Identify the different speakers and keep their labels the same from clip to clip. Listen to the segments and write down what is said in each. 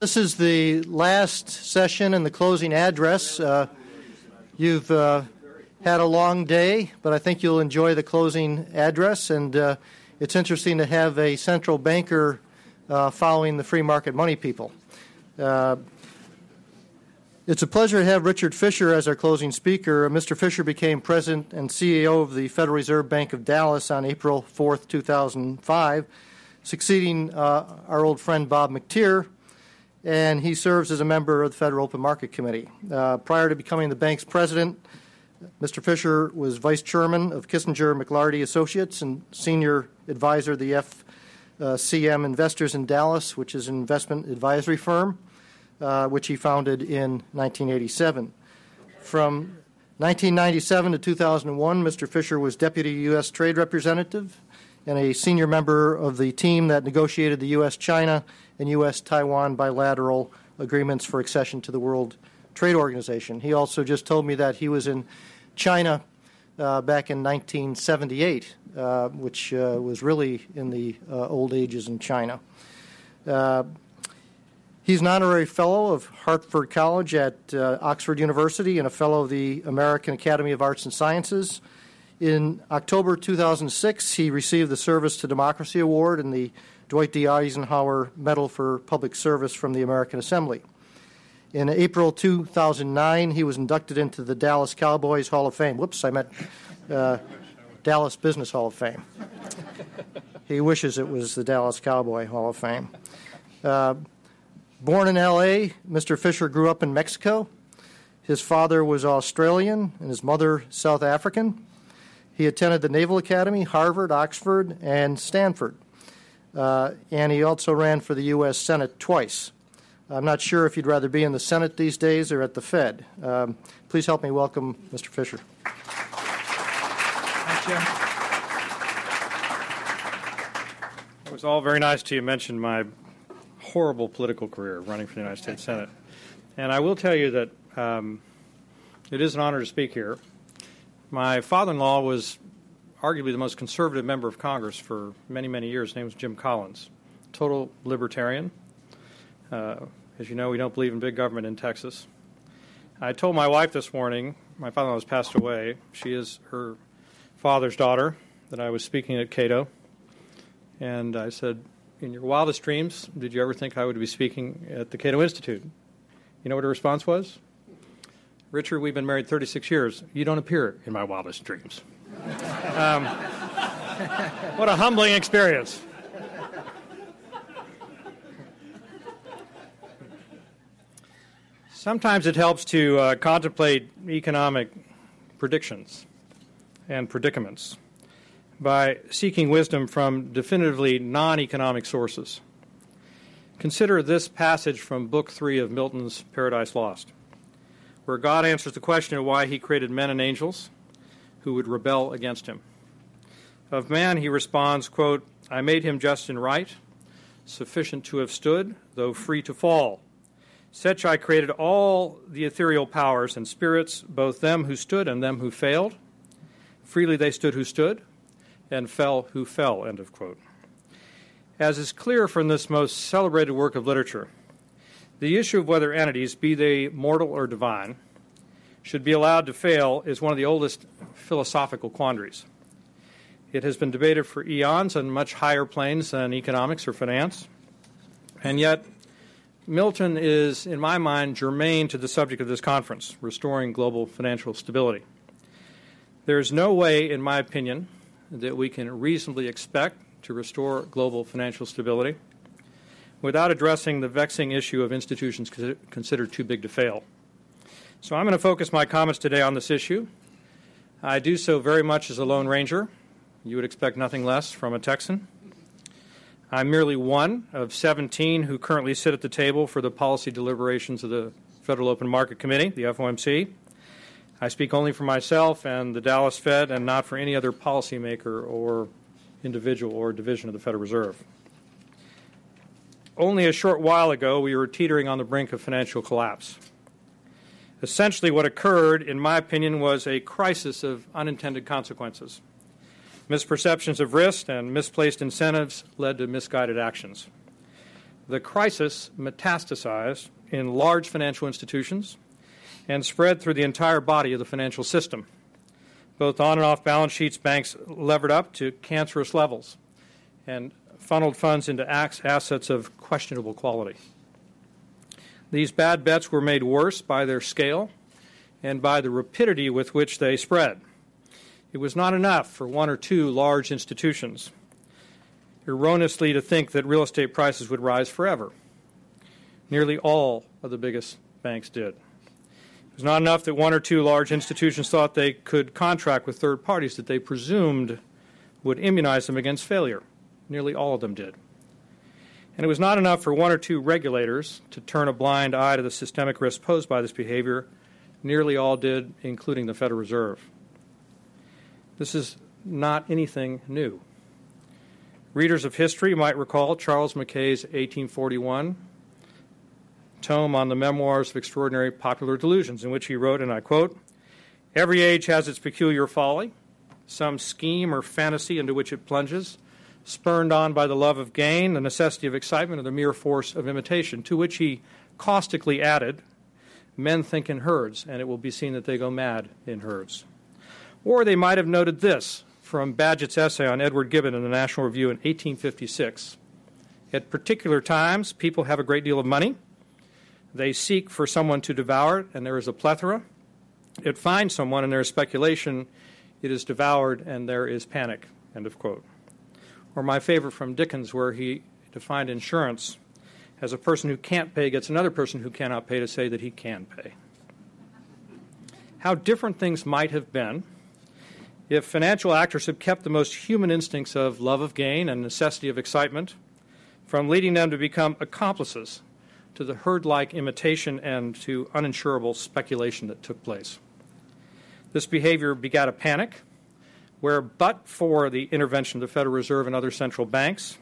Speaker 1: This is the last session and the closing address. Uh, you've uh, had a long day, but I think you'll enjoy the closing address. And uh, it's interesting to have a central banker uh, following the free market money people. Uh, it's a pleasure to have Richard Fisher as our closing speaker. Mr. Fisher became president and CEO of the Federal Reserve Bank of Dallas on April 4th, 2005, succeeding uh, our old friend Bob McTeer and he serves as a member of the Federal Open Market Committee. Uh, prior to becoming the bank's president, Mr. Fisher was vice chairman of Kissinger McLarty Associates and senior advisor of the FCM Investors in Dallas, which is an investment advisory firm, uh, which he founded in 1987. From 1997 to 2001, Mr. Fisher was deputy U.S. trade representative and a senior member of the team that negotiated the U.S. China and U.S. Taiwan bilateral agreements for accession to the World Trade Organization. He also just told me that he was in China uh, back in 1978, uh, which uh, was really in the uh, old ages in China. Uh, he's an honorary fellow of Hertford College at uh, Oxford University and a fellow of the American Academy of Arts and Sciences. In October 2006, he received the Service to Democracy Award and the Dwight D. Eisenhower Medal for Public Service from the American Assembly. In April 2009, he was inducted into the Dallas Cowboys Hall of Fame. Whoops, I meant uh, Dallas Business Hall of Fame. he wishes it was the Dallas Cowboy Hall of Fame. Uh, born in L.A., Mr. Fisher grew up in Mexico. His father was Australian and his mother South African. He attended the Naval Academy, Harvard, Oxford, and Stanford. Uh, and he also ran for the U.S. Senate twice. I'm not sure if you'd rather be in the Senate these days or at the Fed. Um, please help me welcome Mr. Fisher.
Speaker 2: Thank you. It was all very nice to you mention my horrible political career running for the United States Senate. And I will tell you that um, it is an honor to speak here. My father in law was arguably the most conservative member of Congress for many, many years. His name was Jim Collins, total libertarian. Uh, as you know, we don't believe in big government in Texas. I told my wife this morning, my father in law has passed away. She is her father's daughter, that I was speaking at Cato. And I said, In your wildest dreams, did you ever think I would be speaking at the Cato Institute? You know what her response was? Richard, we've been married 36 years. You don't appear in my wildest dreams. Um, what a humbling experience. Sometimes it helps to uh, contemplate economic predictions and predicaments by seeking wisdom from definitively non economic sources. Consider this passage from Book 3 of Milton's Paradise Lost where God answers the question of why he created men and angels who would rebel against him. Of man, he responds, quote, I made him just and right, sufficient to have stood, though free to fall. Such I created all the ethereal powers and spirits, both them who stood and them who failed. Freely they stood who stood, and fell who fell. End of quote. As is clear from this most celebrated work of literature, the issue of whether entities, be they mortal or divine, should be allowed to fail is one of the oldest philosophical quandaries. It has been debated for eons on much higher planes than economics or finance. And yet, Milton is, in my mind, germane to the subject of this conference restoring global financial stability. There is no way, in my opinion, that we can reasonably expect to restore global financial stability without addressing the vexing issue of institutions considered too big to fail. So I'm going to focus my comments today on this issue. I do so very much as a Lone Ranger. You would expect nothing less from a Texan. I'm merely one of 17 who currently sit at the table for the policy deliberations of the Federal Open Market Committee, the FOMC. I speak only for myself and the Dallas Fed and not for any other policymaker or individual or division of the Federal Reserve only a short while ago, we were teetering on the brink of financial collapse. Essentially, what occurred, in my opinion, was a crisis of unintended consequences. Misperceptions of risk and misplaced incentives led to misguided actions. The crisis metastasized in large financial institutions and spread through the entire body of the financial system. Both on and off balance sheets, banks levered up to cancerous levels and funneled funds into assets of questionable quality. These bad bets were made worse by their scale and by the rapidity with which they spread. It was not enough for one or two large institutions erroneously to think that real estate prices would rise forever. Nearly all of the biggest banks did. It was not enough that one or two large institutions thought they could contract with third parties that they presumed would immunize them against failure. Nearly all of them did. And it was not enough for one or two regulators to turn a blind eye to the systemic risk posed by this behavior. Nearly all did, including the Federal Reserve. This is not anything new. Readers of history might recall Charles Mackay's 1841 tome on the memoirs of extraordinary popular delusions, in which he wrote, and I quote, Every age has its peculiar folly, some scheme or fantasy into which it plunges spurned on by the love of gain, the necessity of excitement, or the mere force of imitation, to which he caustically added, Men think in herds, and it will be seen that they go mad in herds. Or they might have noted this from Bagehot's essay on Edward Gibbon in the National Review in 1856. At particular times, people have a great deal of money. They seek for someone to devour it, and there is a plethora. It finds someone, and there is speculation. It is devoured, and there is panic. End of quote or my favorite from Dickens, where he defined insurance as a person who can't pay gets another person who cannot pay to say that he can pay. How different things might have been if financial actors had kept the most human instincts of love of gain and necessity of excitement from leading them to become accomplices to the herd like imitation and to uninsurable speculation that took place. This behavior begat a panic where, but for the intervention of the Federal Reserve and other central banks,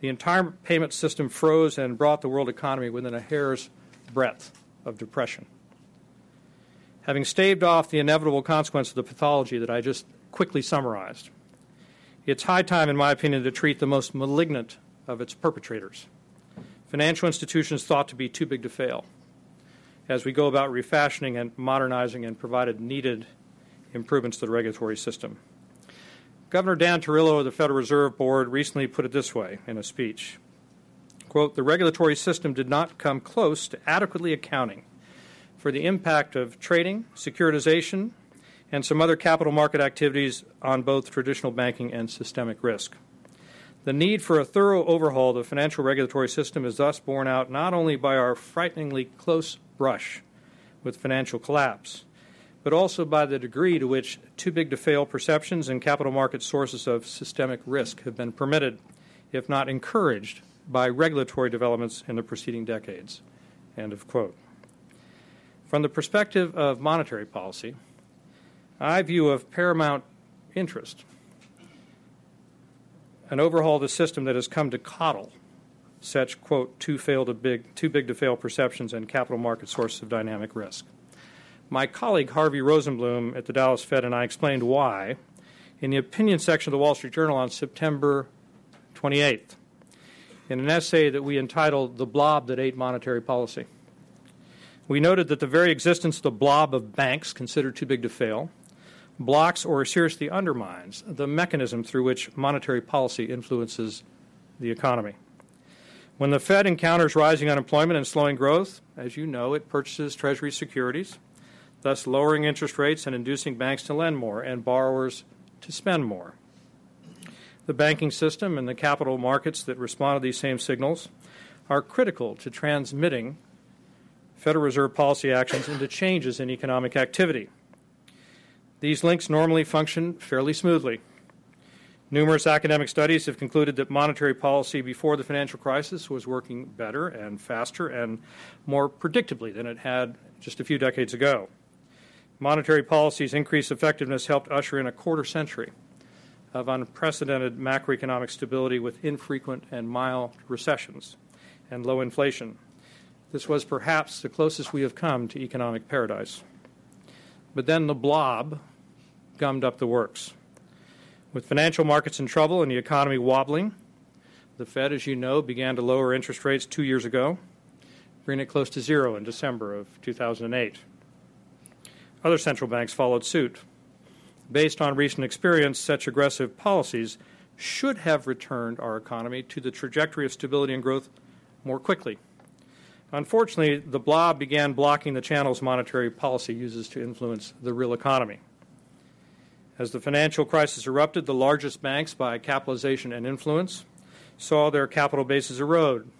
Speaker 2: the entire payment system froze and brought the world economy within a hair's breadth of depression. Having staved off the inevitable consequence of the pathology that I just quickly summarized, it's high time, in my opinion, to treat the most malignant of its perpetrators financial institutions thought to be too big to fail as we go about refashioning and modernizing and provided needed improvements to the regulatory system. Governor Dan Tarullo of the Federal Reserve Board recently put it this way in a speech quote, the regulatory system did not come close to adequately accounting for the impact of trading, securitization, and some other capital market activities on both traditional banking and systemic risk. The need for a thorough overhaul of the financial regulatory system is thus borne out not only by our frighteningly close brush with financial collapse, but also by the degree to which too big to fail perceptions and capital market sources of systemic risk have been permitted, if not encouraged, by regulatory developments in the preceding decades. End of quote. From the perspective of monetary policy, I view of paramount interest an overhaul of the system that has come to coddle such quote too big too big to fail perceptions and capital market sources of dynamic risk. My colleague Harvey Rosenblum at the Dallas Fed and I explained why in the opinion section of the Wall Street Journal on September 28th in an essay that we entitled The Blob That Ate Monetary Policy. We noted that the very existence of the blob of banks considered too big to fail blocks or seriously undermines the mechanism through which monetary policy influences the economy. When the Fed encounters rising unemployment and slowing growth, as you know, it purchases Treasury securities thus lowering interest rates and inducing banks to lend more and borrowers to spend more. The banking system and the capital markets that respond to these same signals are critical to transmitting Federal Reserve policy actions into changes in economic activity. These links normally function fairly smoothly. Numerous academic studies have concluded that monetary policy before the financial crisis was working better and faster and more predictably than it had just a few decades ago. Monetary policy's increased effectiveness helped usher in a quarter century of unprecedented macroeconomic stability with infrequent and mild recessions and low inflation. This was perhaps the closest we have come to economic paradise. But then the blob gummed up the works. With financial markets in trouble and the economy wobbling, The Fed, as you know, began to lower interest rates two years ago, bringing it close to zero in December of 2008. Other central banks followed suit. Based on recent experience, such aggressive policies should have returned our economy to the trajectory of stability and growth more quickly. Unfortunately, the blob began blocking the channels monetary policy uses to influence the real economy. As the financial crisis erupted, the largest banks, by capitalization and influence, saw their capital bases erode,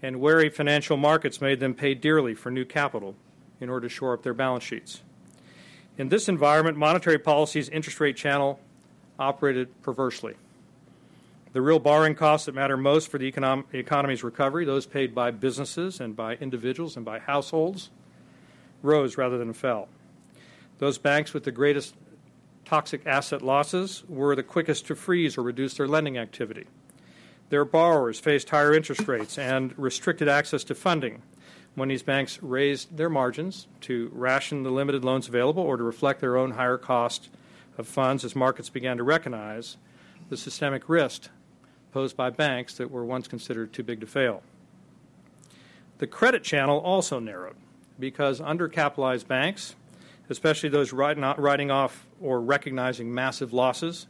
Speaker 2: and wary financial markets made them pay dearly for new capital in order to shore up their balance sheets. In this environment, monetary policy's interest rate channel operated perversely. The real borrowing costs that matter most for the econom- economy's recovery, those paid by businesses and by individuals and by households, rose rather than fell. Those banks with the greatest toxic asset losses were the quickest to freeze or reduce their lending activity. Their borrowers faced higher interest rates and restricted access to funding when these banks raised their margins to ration the limited loans available or to reflect their own higher cost of funds as markets began to recognize the systemic risk posed by banks that were once considered too big to fail. The credit channel also narrowed because undercapitalized banks, especially those writing off or recognizing massive losses,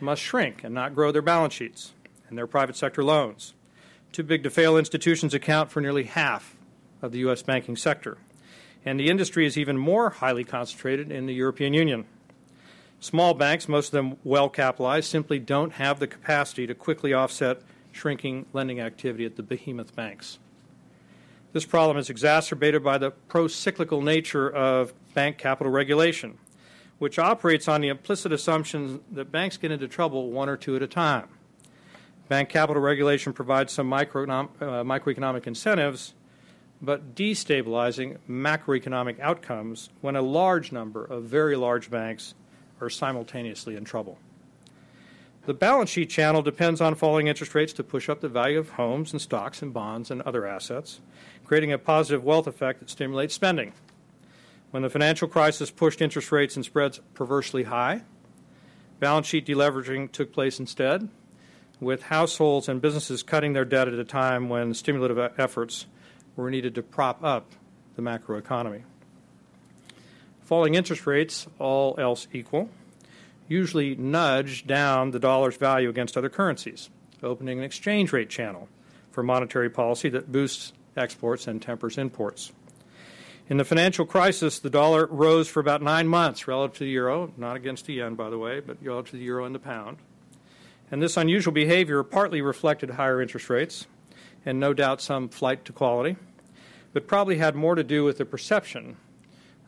Speaker 2: must shrink and not grow their balance sheets and their private sector loans. Too big to fail institutions account for nearly half of the U.S. banking sector, and the industry is even more highly concentrated in the European Union. Small banks, most of them well capitalized, simply don't have the capacity to quickly offset shrinking lending activity at the behemoth banks. This problem is exacerbated by the pro cyclical nature of bank capital regulation, which operates on the implicit assumption that banks get into trouble one or two at a time. Bank capital regulation provides some uh, microeconomic incentives, but destabilizing macroeconomic outcomes when a large number of very large banks are simultaneously in trouble. The balance sheet channel depends on falling interest rates to push up the value of homes and stocks and bonds and other assets, creating a positive wealth effect that stimulates spending. When the financial crisis pushed interest rates and spreads perversely high, balance sheet deleveraging took place instead, with households and businesses cutting their debt at a time when stimulative efforts were needed to prop up the macroeconomy. Falling interest rates, all else equal, usually nudge down the dollar's value against other currencies, opening an exchange rate channel for monetary policy that boosts exports and tempers imports. In the financial crisis, the dollar rose for about nine months relative to the euro, not against the yen, by the way, but relative to the euro and the pound. And this unusual behavior partly reflected higher interest rates and no doubt some flight to quality, but probably had more to do with the perception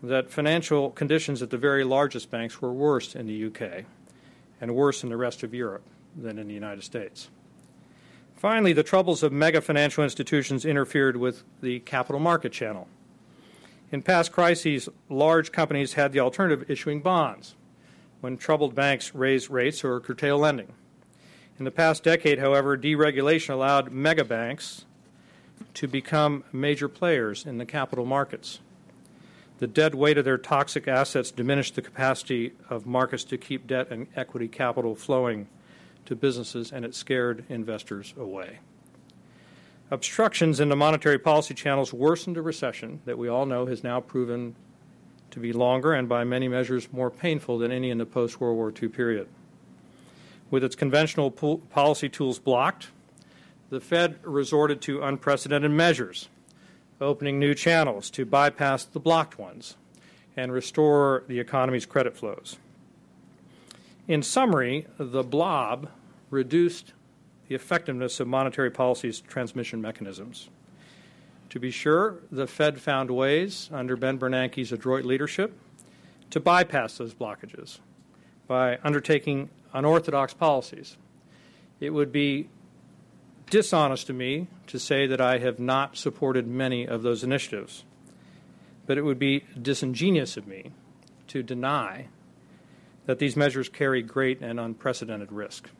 Speaker 2: that financial conditions at the very largest banks were worse in the UK and worse in the rest of Europe than in the United States. Finally, the troubles of mega financial institutions interfered with the capital market channel. In past crises, large companies had the alternative of issuing bonds when troubled banks raised rates or curtail lending. In the past decade, however, deregulation allowed mega banks to become major players in the capital markets. The dead weight of their toxic assets diminished the capacity of markets to keep debt and equity capital flowing to businesses, and it scared investors away. Obstructions in the monetary policy channels worsened a recession that we all know has now proven to be longer and, by many measures, more painful than any in the post World War II period. With its conventional policy tools blocked, the Fed resorted to unprecedented measures opening new channels to bypass the blocked ones and restore the economy's credit flows. In summary, the blob reduced the effectiveness of monetary policy's transmission mechanisms. To be sure, the Fed found ways, under Ben Bernanke's adroit leadership, to bypass those blockages by undertaking unorthodox policies. It would be dishonest to me to say that I have not supported many of those initiatives, but it would be disingenuous of me to deny that these measures carry great and unprecedented risk.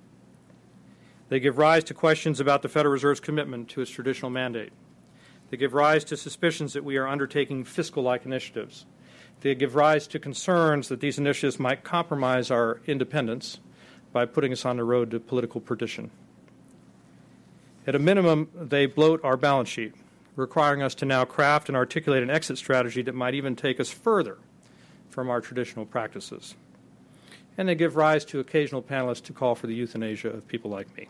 Speaker 2: They give rise to questions about the Federal Reserve's commitment to its traditional mandate. They give rise to suspicions that we are undertaking fiscal like initiatives. They give rise to concerns that these initiatives might compromise our independence by putting us on the road to political perdition. At a minimum, they bloat our balance sheet, requiring us to now craft and articulate an exit strategy that might even take us further from our traditional practices. And they give rise to occasional panelists to call for the euthanasia of people like me.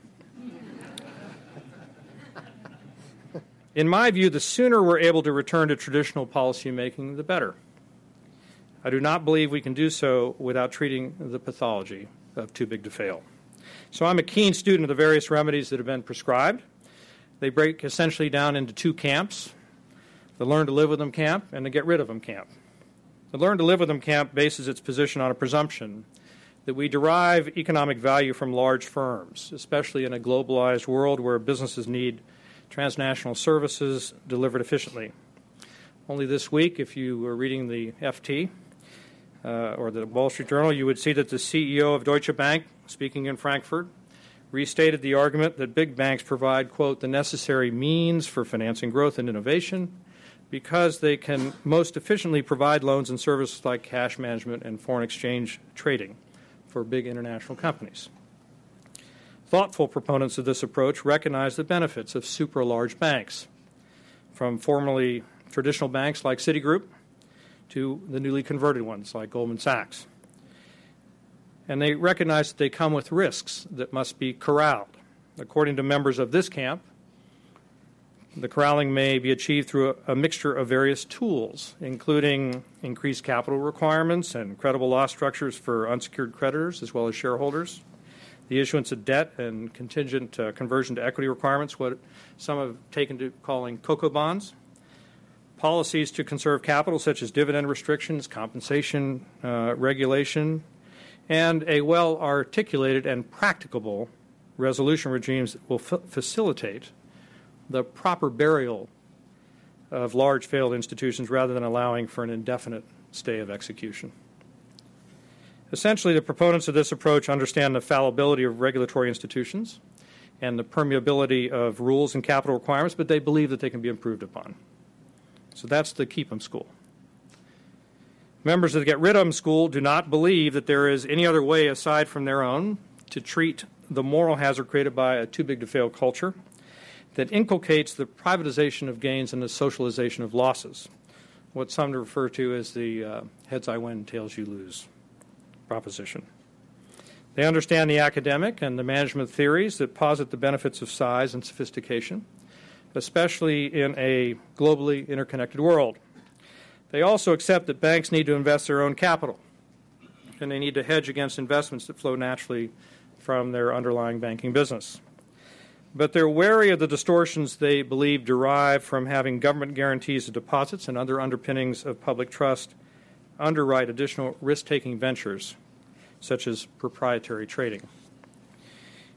Speaker 2: In my view, the sooner we're able to return to traditional policymaking, the better. I do not believe we can do so without treating the pathology of too big to fail. So I'm a keen student of the various remedies that have been prescribed. They break essentially down into two camps the learn to live with them camp and the get rid of them camp. The learn to live with them camp bases its position on a presumption that we derive economic value from large firms, especially in a globalized world where businesses need transnational services delivered efficiently. Only this week, if you were reading the FT uh, or the Wall Street Journal, you would see that the CEO of Deutsche Bank, speaking in Frankfurt, restated the argument that big banks provide, quote, the necessary means for financing growth and innovation because they can most efficiently provide loans and services like cash management and foreign exchange trading for big international companies. Thoughtful proponents of this approach recognize the benefits of super large banks, from formerly traditional banks like Citigroup to the newly converted ones like Goldman Sachs. And they recognize that they come with risks that must be corralled. According to members of this camp, the corralling may be achieved through a, a, mixture of various tools, including increased capital requirements and credible loss structures for unsecured creditors as well as shareholders, the issuance of debt and contingent uh, conversion to equity requirements, what some have taken to calling CoCo bonds, policies to conserve capital, such as dividend restrictions, compensation uh, regulation, and a well articulated and practicable resolution regimes that will f- facilitate the proper burial of large failed institutions rather than allowing for an indefinite stay of execution. Essentially, the proponents of this approach understand the fallibility of regulatory institutions and the permeability of rules and capital requirements, but they believe that they can be improved upon. So that's the keep 'em school. Members of the get rid 'em school do not believe that there is any other way aside from their own to treat the moral hazard created by a too big to fail culture that inculcates the privatization of gains and the socialization of losses, what some refer to as the uh, heads I win, tails you lose proposition. They understand the academic and the management theories that posit the benefits of size and sophistication, especially in a globally interconnected world. They also accept that banks need to invest their own capital, and they need to hedge against investments that flow naturally from their underlying banking business. But they're wary of the distortions they believe derive from having government guarantees of deposits and other underpinnings of public trust underwrite additional risk taking ventures, such as proprietary trading.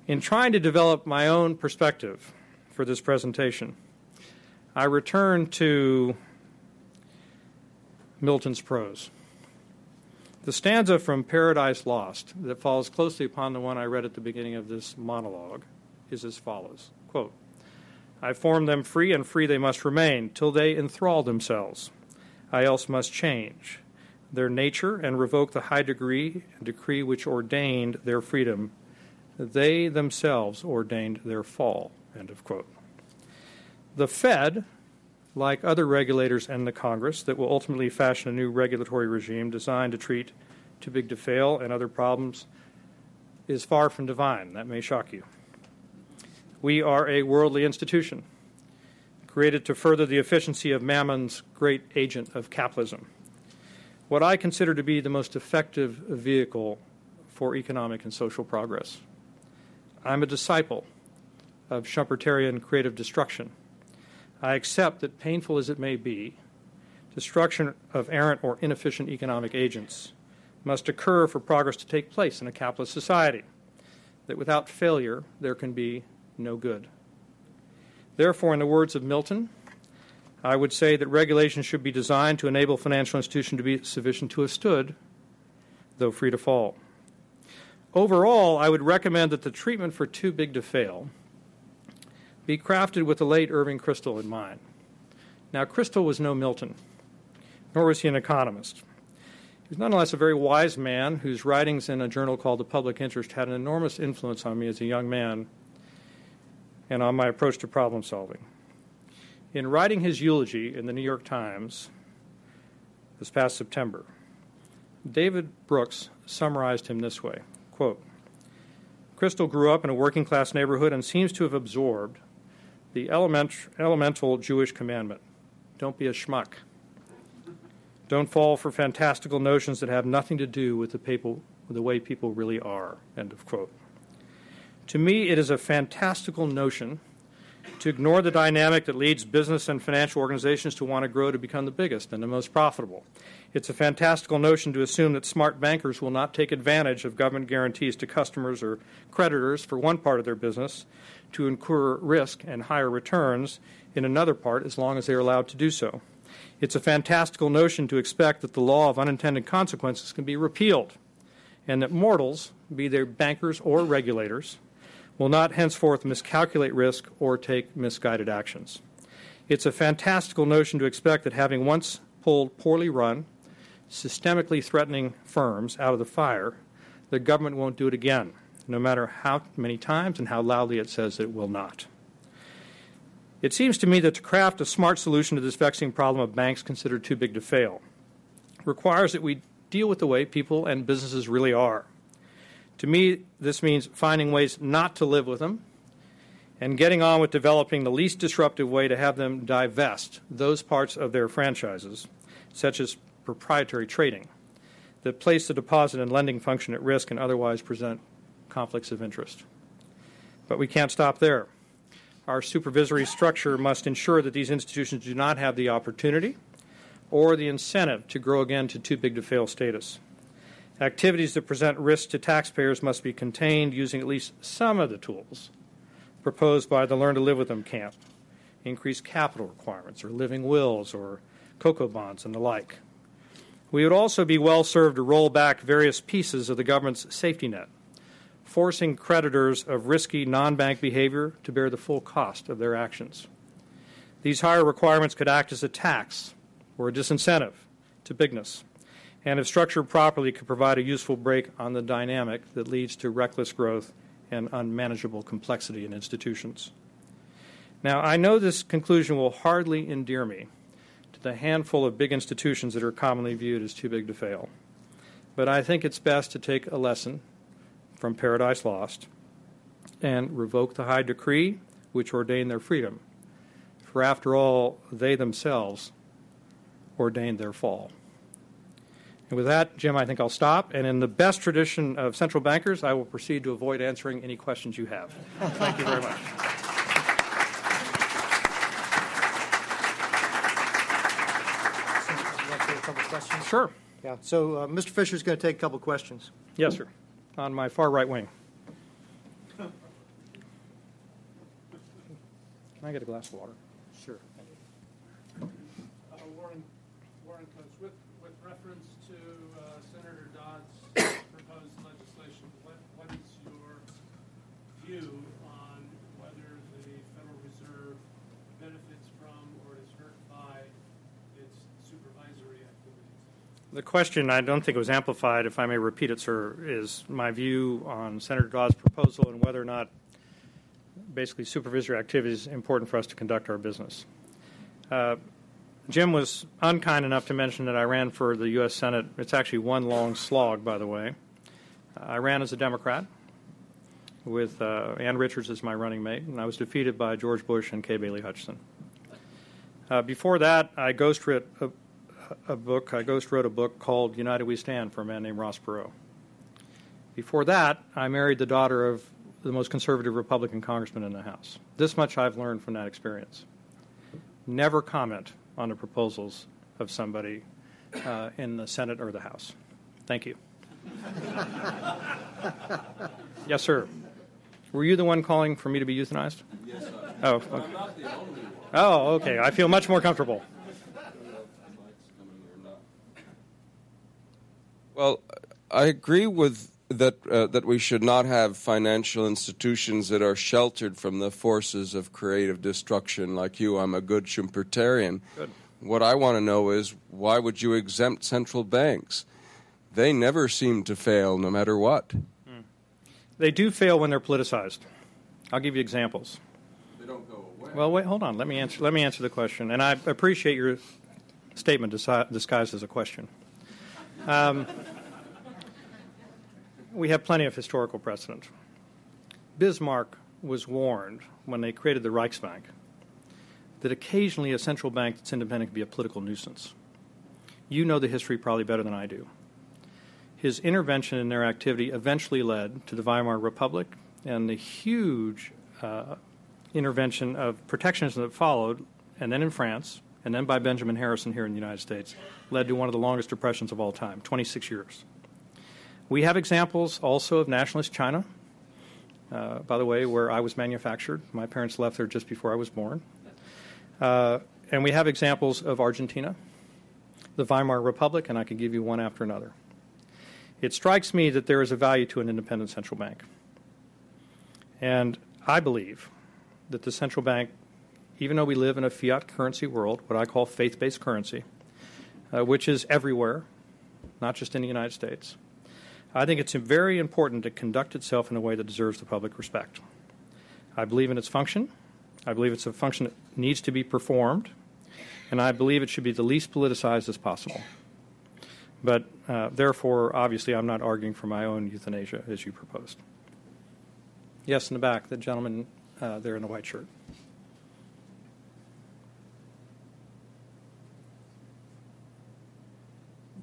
Speaker 2: In trying to develop my own perspective for this presentation, I return to Milton's prose. The stanza from Paradise Lost that follows closely upon the one I read at the beginning of this monologue is as follows quote, I formed them free, and free they must remain, till they enthrall themselves. I else must change their nature and revoke the high degree and decree which ordained their freedom. They themselves ordained their fall. End of quote. The Fed, like other regulators and the Congress, that will ultimately fashion a new regulatory regime designed to treat too big to fail and other problems, is far from divine. That may shock you. We are a worldly institution created to further the efficiency of Mammon's great agent of capitalism what I consider to be the most effective vehicle for economic and social progress. I'm a disciple of Schumpeterian creative destruction. I accept that, painful as it may be, destruction of errant or inefficient economic agents must occur for progress to take place in a capitalist society, that without failure there can be no good. Therefore, in the words of Milton, I would say that regulation should be designed to enable financial institutions to be sufficient to have stood, though free to fall. Overall, I would recommend that the treatment for too big to fail be crafted with the late Irving Kristol in mind. Now, Kristol was no Milton, nor was he an economist. He was nonetheless a very wise man whose writings in a journal called The Public Interest had an enormous influence on me as a young man and on my approach to problem solving. In writing his eulogy in the New York Times this past September, David Brooks summarized him this way quote, Kristol grew up in a working class neighborhood and seems to have absorbed the element, elemental Jewish commandment don't be a schmuck. Don't fall for fantastical notions that have nothing to do with the, people, the way people really are. End of quote. To me, it is a fantastical notion to ignore the dynamic that leads business and financial organizations to want to grow to become the biggest and the most profitable. It's a fantastical notion to assume that smart bankers will not take advantage of government guarantees to customers or creditors for one part of their business to incur risk and higher returns in another part as long as they are allowed to do so. It's a fantastical notion to expect that the law of unintended consequences can be repealed and that mortals, be they bankers or regulators, will not henceforth miscalculate risk or take misguided actions. It's a fantastical notion to expect that having once pulled poorly run, systemically threatening firms out of the fire, the government won't do it again, no matter how many times and how loudly it says it will not. It seems to me that to craft a smart solution to this vexing problem of banks considered too big to fail requires that we deal with the way people and businesses really are. To me, this means finding ways not to live with them and getting on with developing the least disruptive way to have them divest those parts of their franchises, such as proprietary trading, that place the deposit and lending function at risk and otherwise present conflicts of interest. But we can't stop there. Our supervisory structure must ensure that these institutions do not have the opportunity or the incentive to grow again to too big to fail status. Activities that present risk to taxpayers must be contained using at least some of the tools proposed by the Learn to Live with Them camp increased capital requirements, or living wills, or COCO bonds, and the like. We would also be well served to roll back various pieces of the government's safety net, forcing creditors of risky non bank behavior to bear the full cost of their actions. These higher requirements could act as a tax or a disincentive to bigness and if structured properly, could provide a useful brake on the dynamic that leads to reckless growth and unmanageable complexity in institutions. Now, I know this conclusion will hardly endear me to the handful of big institutions that are commonly viewed as too big to fail, but I think it's best to take a lesson from Paradise Lost and revoke the high decree which ordained their freedom. For after all, they themselves ordained their fall. And with that, Jim, I think I'll stop. And in the best tradition of central bankers, I will proceed to avoid answering any questions you have. Thank you very much. Sure.
Speaker 1: Yeah. So, uh, Mr. Fisher is going to take a couple questions.
Speaker 2: Yes, sir. On my far right wing. Can I get a glass of water?
Speaker 1: Sure.
Speaker 3: Uh, Warren, Warren Coats, with, with reference to uh, Senator Dodd's proposed legislation, what, what is your view on whether the Federal Reserve benefits from or is hurt by its supervisory activities?
Speaker 2: The question, I don't think it was amplified, if I may repeat it, sir, is my view on Senator Dodd's proposal and whether or not basically supervisory activity is important for us to conduct our business. Uh, Jim was unkind enough to mention that I ran for the U.S. Senate. It's actually one long slog, by the way. Uh, I ran as a Democrat with uh, Ann Richards as my running mate, and I was defeated by George Bush and Kay Bailey Hutchison. Uh, before that, I ghost wrote a, book. I ghost wrote a book called United We Stand for a man named Ross Perot. Before that, I married the daughter of the most conservative Republican congressman in the House. This much I've learned from that experience. Never comment on the proposals of somebody uh, in the Senate or the House. Thank you. yes, sir. Were you the one calling for me to be euthanized?
Speaker 4: Yes, sir.
Speaker 2: Oh, okay.
Speaker 4: I'm not the only one.
Speaker 2: Oh, okay. I feel much more comfortable.
Speaker 4: Well, I agree with that uh, that we should not have financial institutions that are sheltered from the forces of creative destruction. Like you, I'm a good Schumpeterian.
Speaker 2: Good.
Speaker 4: What I want to know is why would you exempt central banks? They never seem to fail, no matter what.
Speaker 2: They do fail when they're politicized. I'll give you examples.
Speaker 4: They don't go away.
Speaker 2: Well, wait, hold on. Let me answer. Let me answer the question, and I appreciate your statement disguised as a question. Um, we have plenty of historical precedent. Bismarck was warned when they created the Reichsbank that occasionally a central bank that's independent can be a political nuisance. You know the history probably better than I do. His intervention in their activity eventually led to the Weimar Republic and the huge uh, intervention of protectionism that followed, and then in France, and then by Benjamin Harrison here in the United States, led to one of the longest depressions of all time 26 years. We have examples also of nationalist China, uh, by the way, where I was manufactured. My parents left there just before I was born. Uh, and we have examples of Argentina, the Weimar Republic, and I can give you one after another. It strikes me that there is a value to an independent central bank. And I believe that the central bank, even though we live in a fiat currency world, what I call faith based currency, uh, which is everywhere, not just in the United States, I think it's very important to conduct itself in a way that deserves the public respect. I believe in its function. I believe it's a function that needs to be performed, and I believe it should be the least politicized as possible. But uh, therefore, obviously, I'm not arguing for my own euthanasia as you proposed. Yes, in the back, the gentleman uh, there in the white shirt.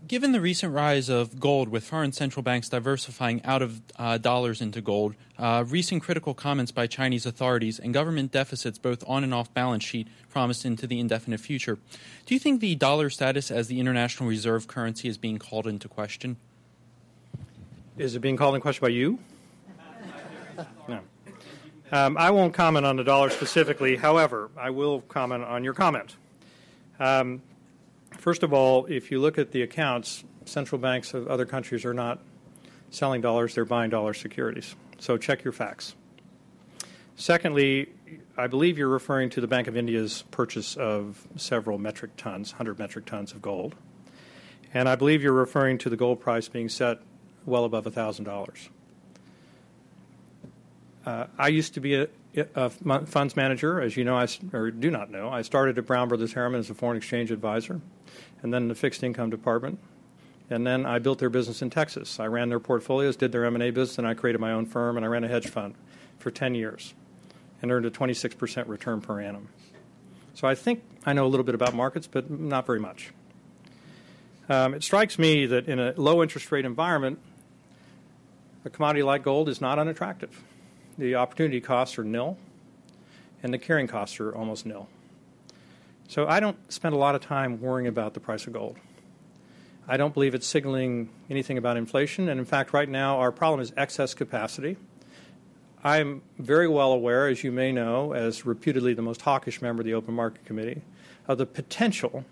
Speaker 5: Given the recent rise of gold, with foreign central banks diversifying out of uh, dollars into gold, uh, recent critical comments by Chinese authorities, and government deficits both on and off balance sheet promised into the indefinite future, do you think the dollar status as the international reserve currency is being called into question?
Speaker 2: Is it being called into question by you? No. Um, I won't comment on the dollar specifically. However, I will comment on your comment. Um, First of all, if you look at the accounts, central banks of other countries are not selling dollars, they're buying dollar securities. So check your facts. Secondly, I believe you're referring to the Bank of India's purchase of several metric tons, 100 metric tons of gold. And I believe you're referring to the gold price being set well above $1,000. Uh, I used to be a, a, funds manager, as you know, I, or do not know. I started at Brown Brothers Harriman as a foreign exchange advisor and then the fixed income department. And then I built their business in Texas. I ran their portfolios, did their M&A business, and I created my own firm, and I ran a hedge fund for 10 years and earned a 26% return per annum. So I think I know a little bit about markets, but not very much. Um, it strikes me that in a low interest rate environment, a commodity like gold is not unattractive. The opportunity costs are nil, and the carrying costs are almost nil. So I don't spend a lot of time worrying about the price of gold. I don't believe it's signaling anything about inflation. And in fact, right now, our problem is excess capacity. I'm very well aware, as you may know, as reputedly the most hawkish member of the Open Market Committee, of the potential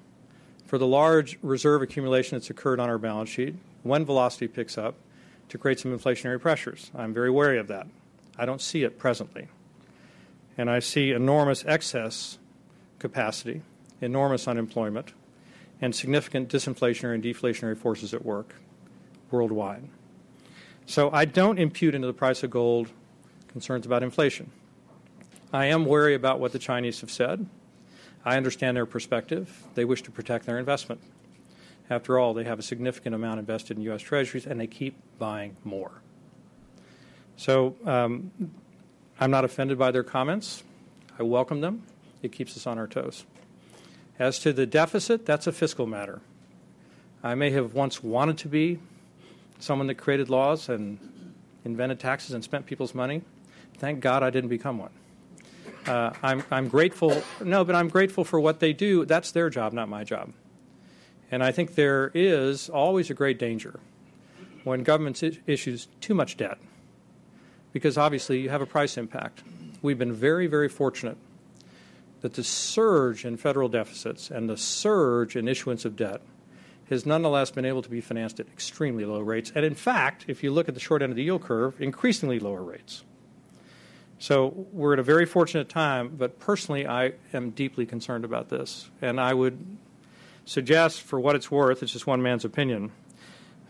Speaker 2: for the large reserve accumulation that's occurred on our balance sheet when velocity picks up to create some inflationary pressures. I'm very wary of that. I don't see it presently. And I see enormous excess capacity, enormous unemployment, and significant disinflationary and deflationary forces at work worldwide. So I don't impute into the price of gold concerns about inflation. I am wary about what the Chinese have said. I understand their perspective. They wish to protect their investment. After all, they have a significant amount invested in U.S. Treasuries and they keep buying more. So um, I'm not offended by their comments. I welcome them it keeps us on our toes. As to the deficit, that's a fiscal matter. I may have once wanted to be someone that created laws and invented taxes and spent people's money. Thank God I didn't become one. Uh, I'm, I'm grateful, no, but I'm grateful for what they do. That's their job, not my job. And I think there is always a great danger when governments issues too much debt, because obviously you have a price impact. We've been very, very fortunate that the surge in federal deficits and the surge in issuance of debt has nonetheless been able to be financed at extremely low rates. And in fact, if you look at the short end of the yield curve, increasingly lower rates. So we're at a very fortunate time, but personally, I am deeply concerned about this. And I would suggest, for what it's worth, it's just one man's opinion,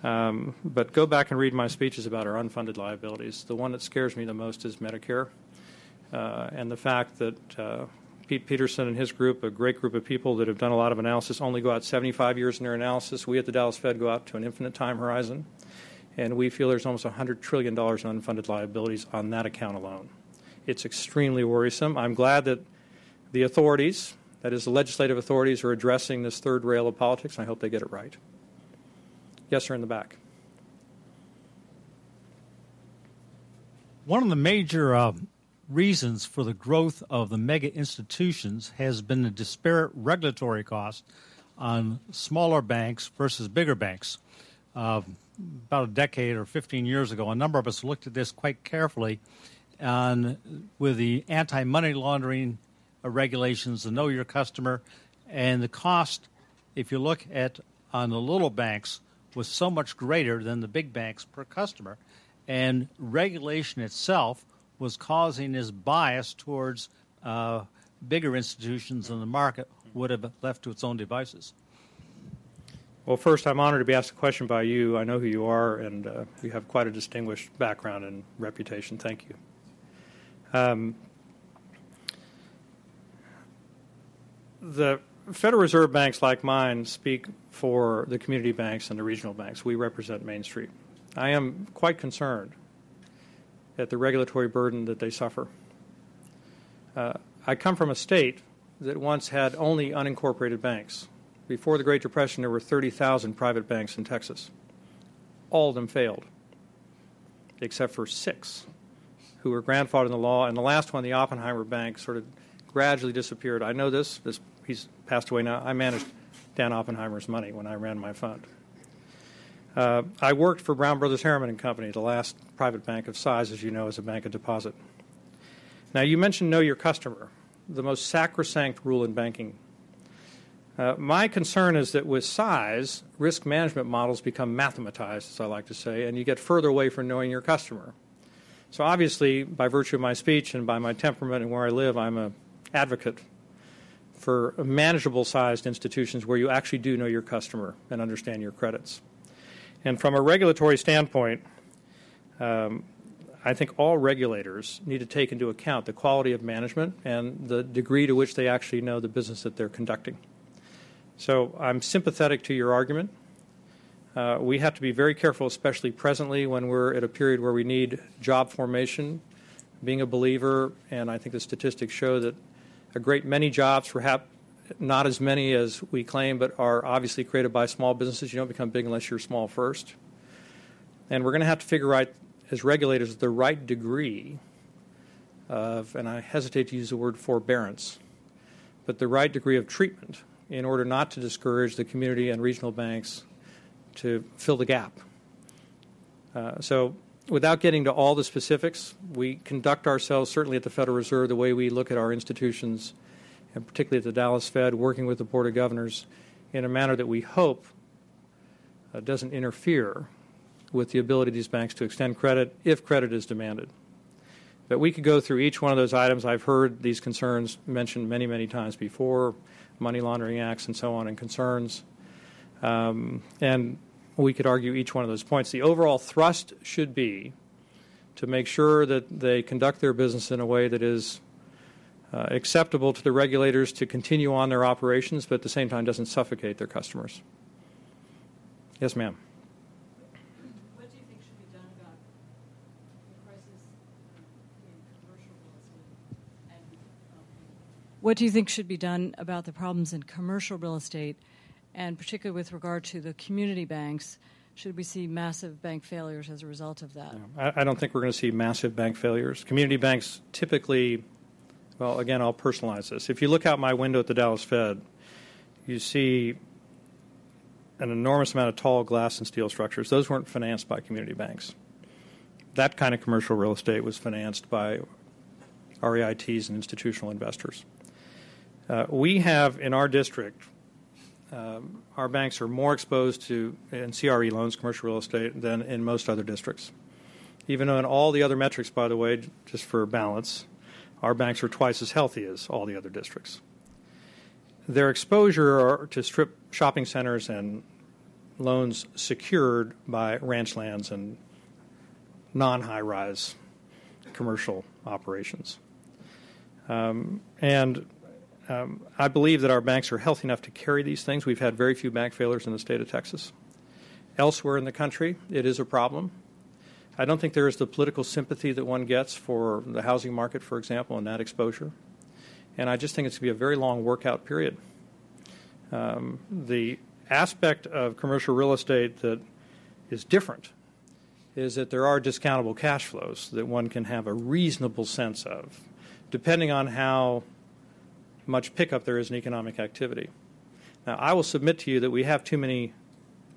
Speaker 2: um, but go back and read my speeches about our unfunded liabilities. The one that scares me the most is Medicare. uh, and the fact that uh, Pete Peterson and his group, a great group of people that have done a lot of analysis, only go out 75 years in their analysis. We at the Dallas Fed go out to an infinite time horizon, and we feel there's almost $100 trillion in unfunded liabilities on that account alone. It's extremely worrisome. I'm glad that the authorities, that is, the legislative authorities, are addressing this third rail of politics, and I hope they get it right. Yes, sir, in the back.
Speaker 6: One of the major uh, reasons for the growth of the mega institutions has been the disparate regulatory cost on smaller banks versus bigger banks. Uh, about a decade or 15 years ago, a number of us looked at this quite carefully on with the anti-money laundering regulations, the know your customer, and the cost. If you look at on the little banks, was so much greater than the big banks per customer and regulation itself was causing this bias towards uh, bigger institutions in the market would have left to its own devices.
Speaker 2: Well, first, I'm honored to be asked a question by you. I know who you are, and uh, you have quite a distinguished background and reputation. Thank you. Um, the Federal Reserve banks like mine speak for the community banks and the regional banks. We represent Main Street. I am quite concerned at the regulatory burden that they suffer. Uh, I come from a state that once had only unincorporated banks. Before the Great Depression, there were 30,000 private banks in Texas. All of them failed, except for six who were grandfathered in the law, and the last one, the Oppenheimer Bank, sort of gradually disappeared. I know this. this he's passed away now. I managed Dan Oppenheimer's money when I ran my fund. Uh, I worked for Brown Brothers Harriman and Company, the last private bank of size, as you know, as a bank of deposit. Now, you mentioned know your customer, the most sacrosanct rule in banking. Uh, my concern is that with size, risk management models become mathematized, as I like to say, and you get further away from knowing your customer. So, obviously, by virtue of my speech and by my temperament and where I live, I'm an advocate for manageable sized institutions where you actually do know your customer and understand your credits. And from a regulatory standpoint, um, I think all regulators need to take into account the quality of management and the degree to which they actually know the business that they're conducting. So I'm sympathetic to your argument. Uh, we have to be very careful, especially presently when we're at a period where we need job formation. Being a believer, and I think the statistics show that a great many jobs, perhaps not as many as we claim, but are obviously created by small businesses. You don't become big unless you're small first. And we're going to have to figure out, as regulators, the right degree of, and I hesitate to use the word forbearance, but the right degree of treatment in order not to discourage the community and regional banks to fill the gap. Uh, so, without getting to all the specifics, we conduct ourselves, certainly at the Federal Reserve, the way we look at our institutions and particularly at the Dallas Fed, working with the Board of Governors in a manner that we hope uh, doesn't interfere with the ability of these banks to extend credit if credit is demanded. But we could go through each one of those items. I've heard these concerns mentioned many, many times before money laundering acts and so on, and concerns. Um, and we could argue each one of those points. The overall thrust should be to make sure that they conduct their business in a way that is uh, acceptable to the regulators to continue on their operations, but at the same time doesn't suffocate their customers. Yes, ma'am.
Speaker 7: What do you think should be done about the crisis in commercial real estate? And, um, what do you think should be done about the problems in commercial real estate, and particularly with regard to the community banks? Should we see massive bank failures as a result of that?
Speaker 2: I, I don't think we're going to see massive bank failures. Community banks typically well, again, I'll personalize this. If you look out my window at the Dallas Fed, you see an enormous amount of tall glass and steel structures. Those weren't financed by community banks. That kind of commercial real estate was financed by REITs and institutional investors. Uh, we have in our district, um, our banks are more exposed to in CRE loans, commercial real estate, than in most other districts. Even though in all the other metrics, by the way, just for balance, our banks are twice as healthy as all the other districts. Their exposure to strip shopping centers and loans secured by ranch lands and non high rise commercial operations. Um, and um, I believe that our banks are healthy enough to carry these things. We've had very few bank failures in the state of Texas. Elsewhere in the country, it is a problem. I don't think there is the political sympathy that one gets for the housing market, for example, and that exposure. And I just think it's going to be a very long workout period. Um, the aspect of commercial real estate that is different is that there are discountable cash flows that one can have a reasonable sense of, depending on how much pickup there is in economic activity. Now, I will submit to you that we have too many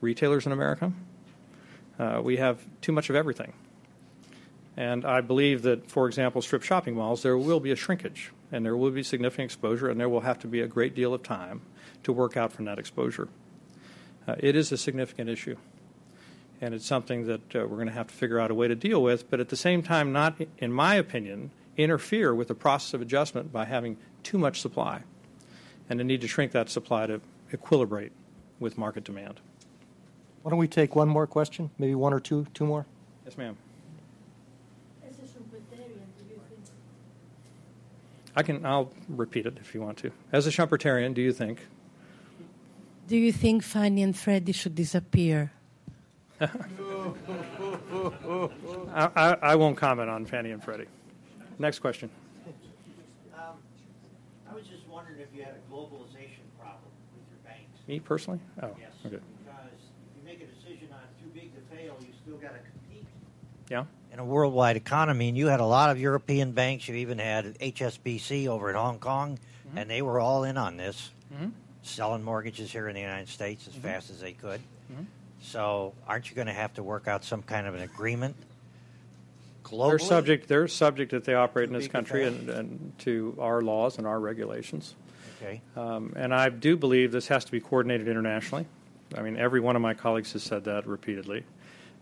Speaker 2: retailers in America. Uh, we have too much of everything. And I believe that, for example, strip shopping malls, there will be a shrinkage and there will be significant exposure, and there will have to be a great deal of time to work out from that exposure. Uh, it is a significant issue, and it's something that uh, we're going to have to figure out a way to deal with, but at the same time, not, in my opinion, interfere with the process of adjustment by having too much supply and the need to shrink that supply to equilibrate with market demand.
Speaker 1: Why don't we take one more question? Maybe one or two, two more?
Speaker 2: Yes, ma'am.
Speaker 8: As a Schumpeterian, do you think?
Speaker 2: I can. I'll repeat it if you want to. As a Schumpeterian, do you think?
Speaker 8: Do you think Fannie and Freddie should disappear?
Speaker 2: I, I, I won't comment on Fannie and Freddie. Next question.
Speaker 9: Um, I was just wondering if you had a globalization problem with your banks.
Speaker 2: Me personally? Oh,
Speaker 9: Yes.
Speaker 2: okay.
Speaker 9: Because if you make a decision on too big to fail, you still got to compete.
Speaker 2: Yeah.
Speaker 10: in a worldwide economy, and you had a lot of European banks. You even had HSBC over in Hong Kong,
Speaker 2: Mm-hmm.
Speaker 10: and they were all in on this, selling mortgages here in the United States as
Speaker 2: Mm-hmm.
Speaker 10: fast as they could. So, aren't you going to have to work out some kind of an agreement globally?
Speaker 2: They're subject. They're subject that they operate in this country and, and to our laws and our regulations.
Speaker 10: Okay.
Speaker 2: Um, and I do believe this has to be coordinated internationally. I mean, every one of my colleagues has said that repeatedly.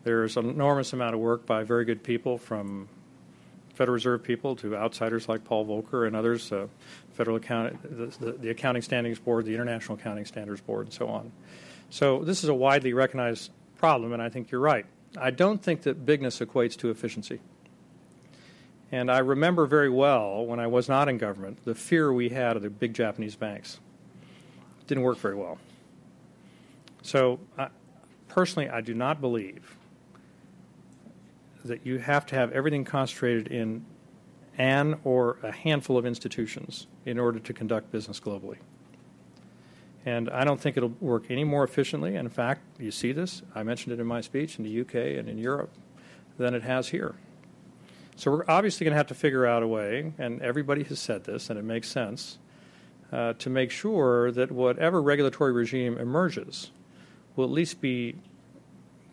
Speaker 2: There's an enormous amount of work by very good people, from Federal Reserve people to outsiders like Paul Volcker and others, uh, Federal account, the, the, the Accounting Standards Board, the International Accounting Standards Board, and so on. So this is a widely recognized problem, and I think you're right. I don't think that bigness equates to efficiency. And I remember very well when I was not in government the fear we had of the big Japanese banks. It didn't work very well. So, I, personally, I do not believe that you have to have everything concentrated in an or a handful of institutions in order to conduct business globally. And I don't think it'll work any more efficiently. And in fact, you see this, I mentioned it in my speech in the UK and in Europe, than it has here. So we're obviously going to have to figure out a way, and everybody has said this, and it makes sense, uh, to make sure that whatever regulatory regime emerges will at least be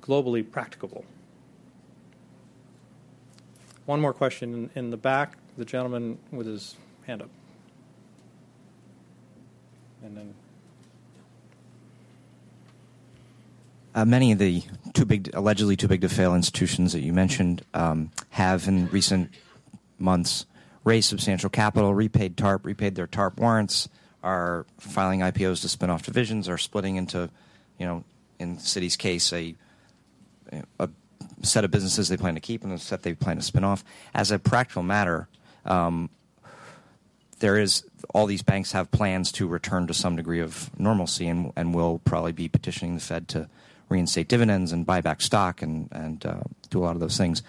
Speaker 2: globally practicable. One more question in, in the back, the gentleman with his hand up. And then
Speaker 11: Uh, many of the too big, allegedly too big to fail institutions that you mentioned um, have in recent months raised substantial capital, repaid TARP, repaid their TARP warrants, are filing IPOs to spin off divisions, are splitting into, you know, in Citi's case, a, a set of businesses they plan to keep and a set they plan to spin off. As a practical matter, um, there is all these banks have plans to return to some degree of normalcy and, and will probably be petitioning the Fed to reinstate dividends and buy back stock and, and uh, do a lot of those things.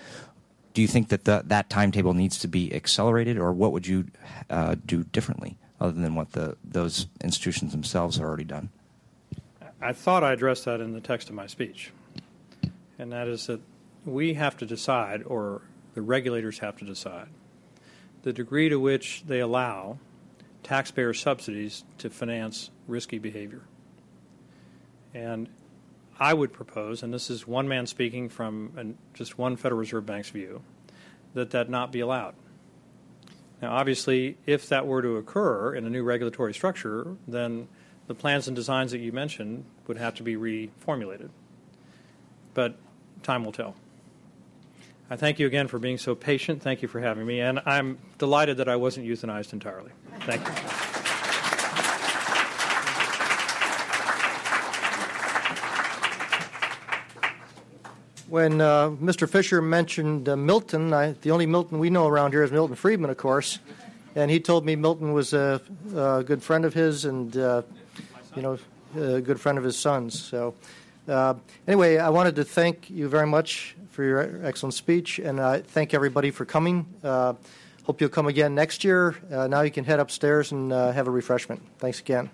Speaker 11: Do you think that the, that timetable needs to be accelerated, or what would you uh, do differently other than what the, those institutions themselves have already done?
Speaker 2: I thought I addressed that in the text of my speech, and that is that we have to decide, or the regulators have to decide, the degree to which they allow taxpayer subsidies to finance risky behavior. And I would propose, and this is one man speaking from an, just one Federal Reserve Bank's view, that that not be allowed. Now, obviously, if that were to occur in a new regulatory structure, then the plans and designs that you mentioned would have to be reformulated. But time will tell. I thank you again for being so patient. Thank you for having me. And I'm delighted that I wasn't euthanized entirely. Thank you.
Speaker 1: When uh, Mr. Fisher mentioned uh, Milton, I, the only Milton we know around here is Milton Friedman, of course. and he told me Milton was a, a good friend of his, and uh, you know, a good friend of his son's. So, uh, anyway, I wanted to thank you very much for your excellent speech, and I thank everybody for coming. Uh, hope you'll come again next year. Uh, now you can head upstairs and have a refreshment. Thanks again.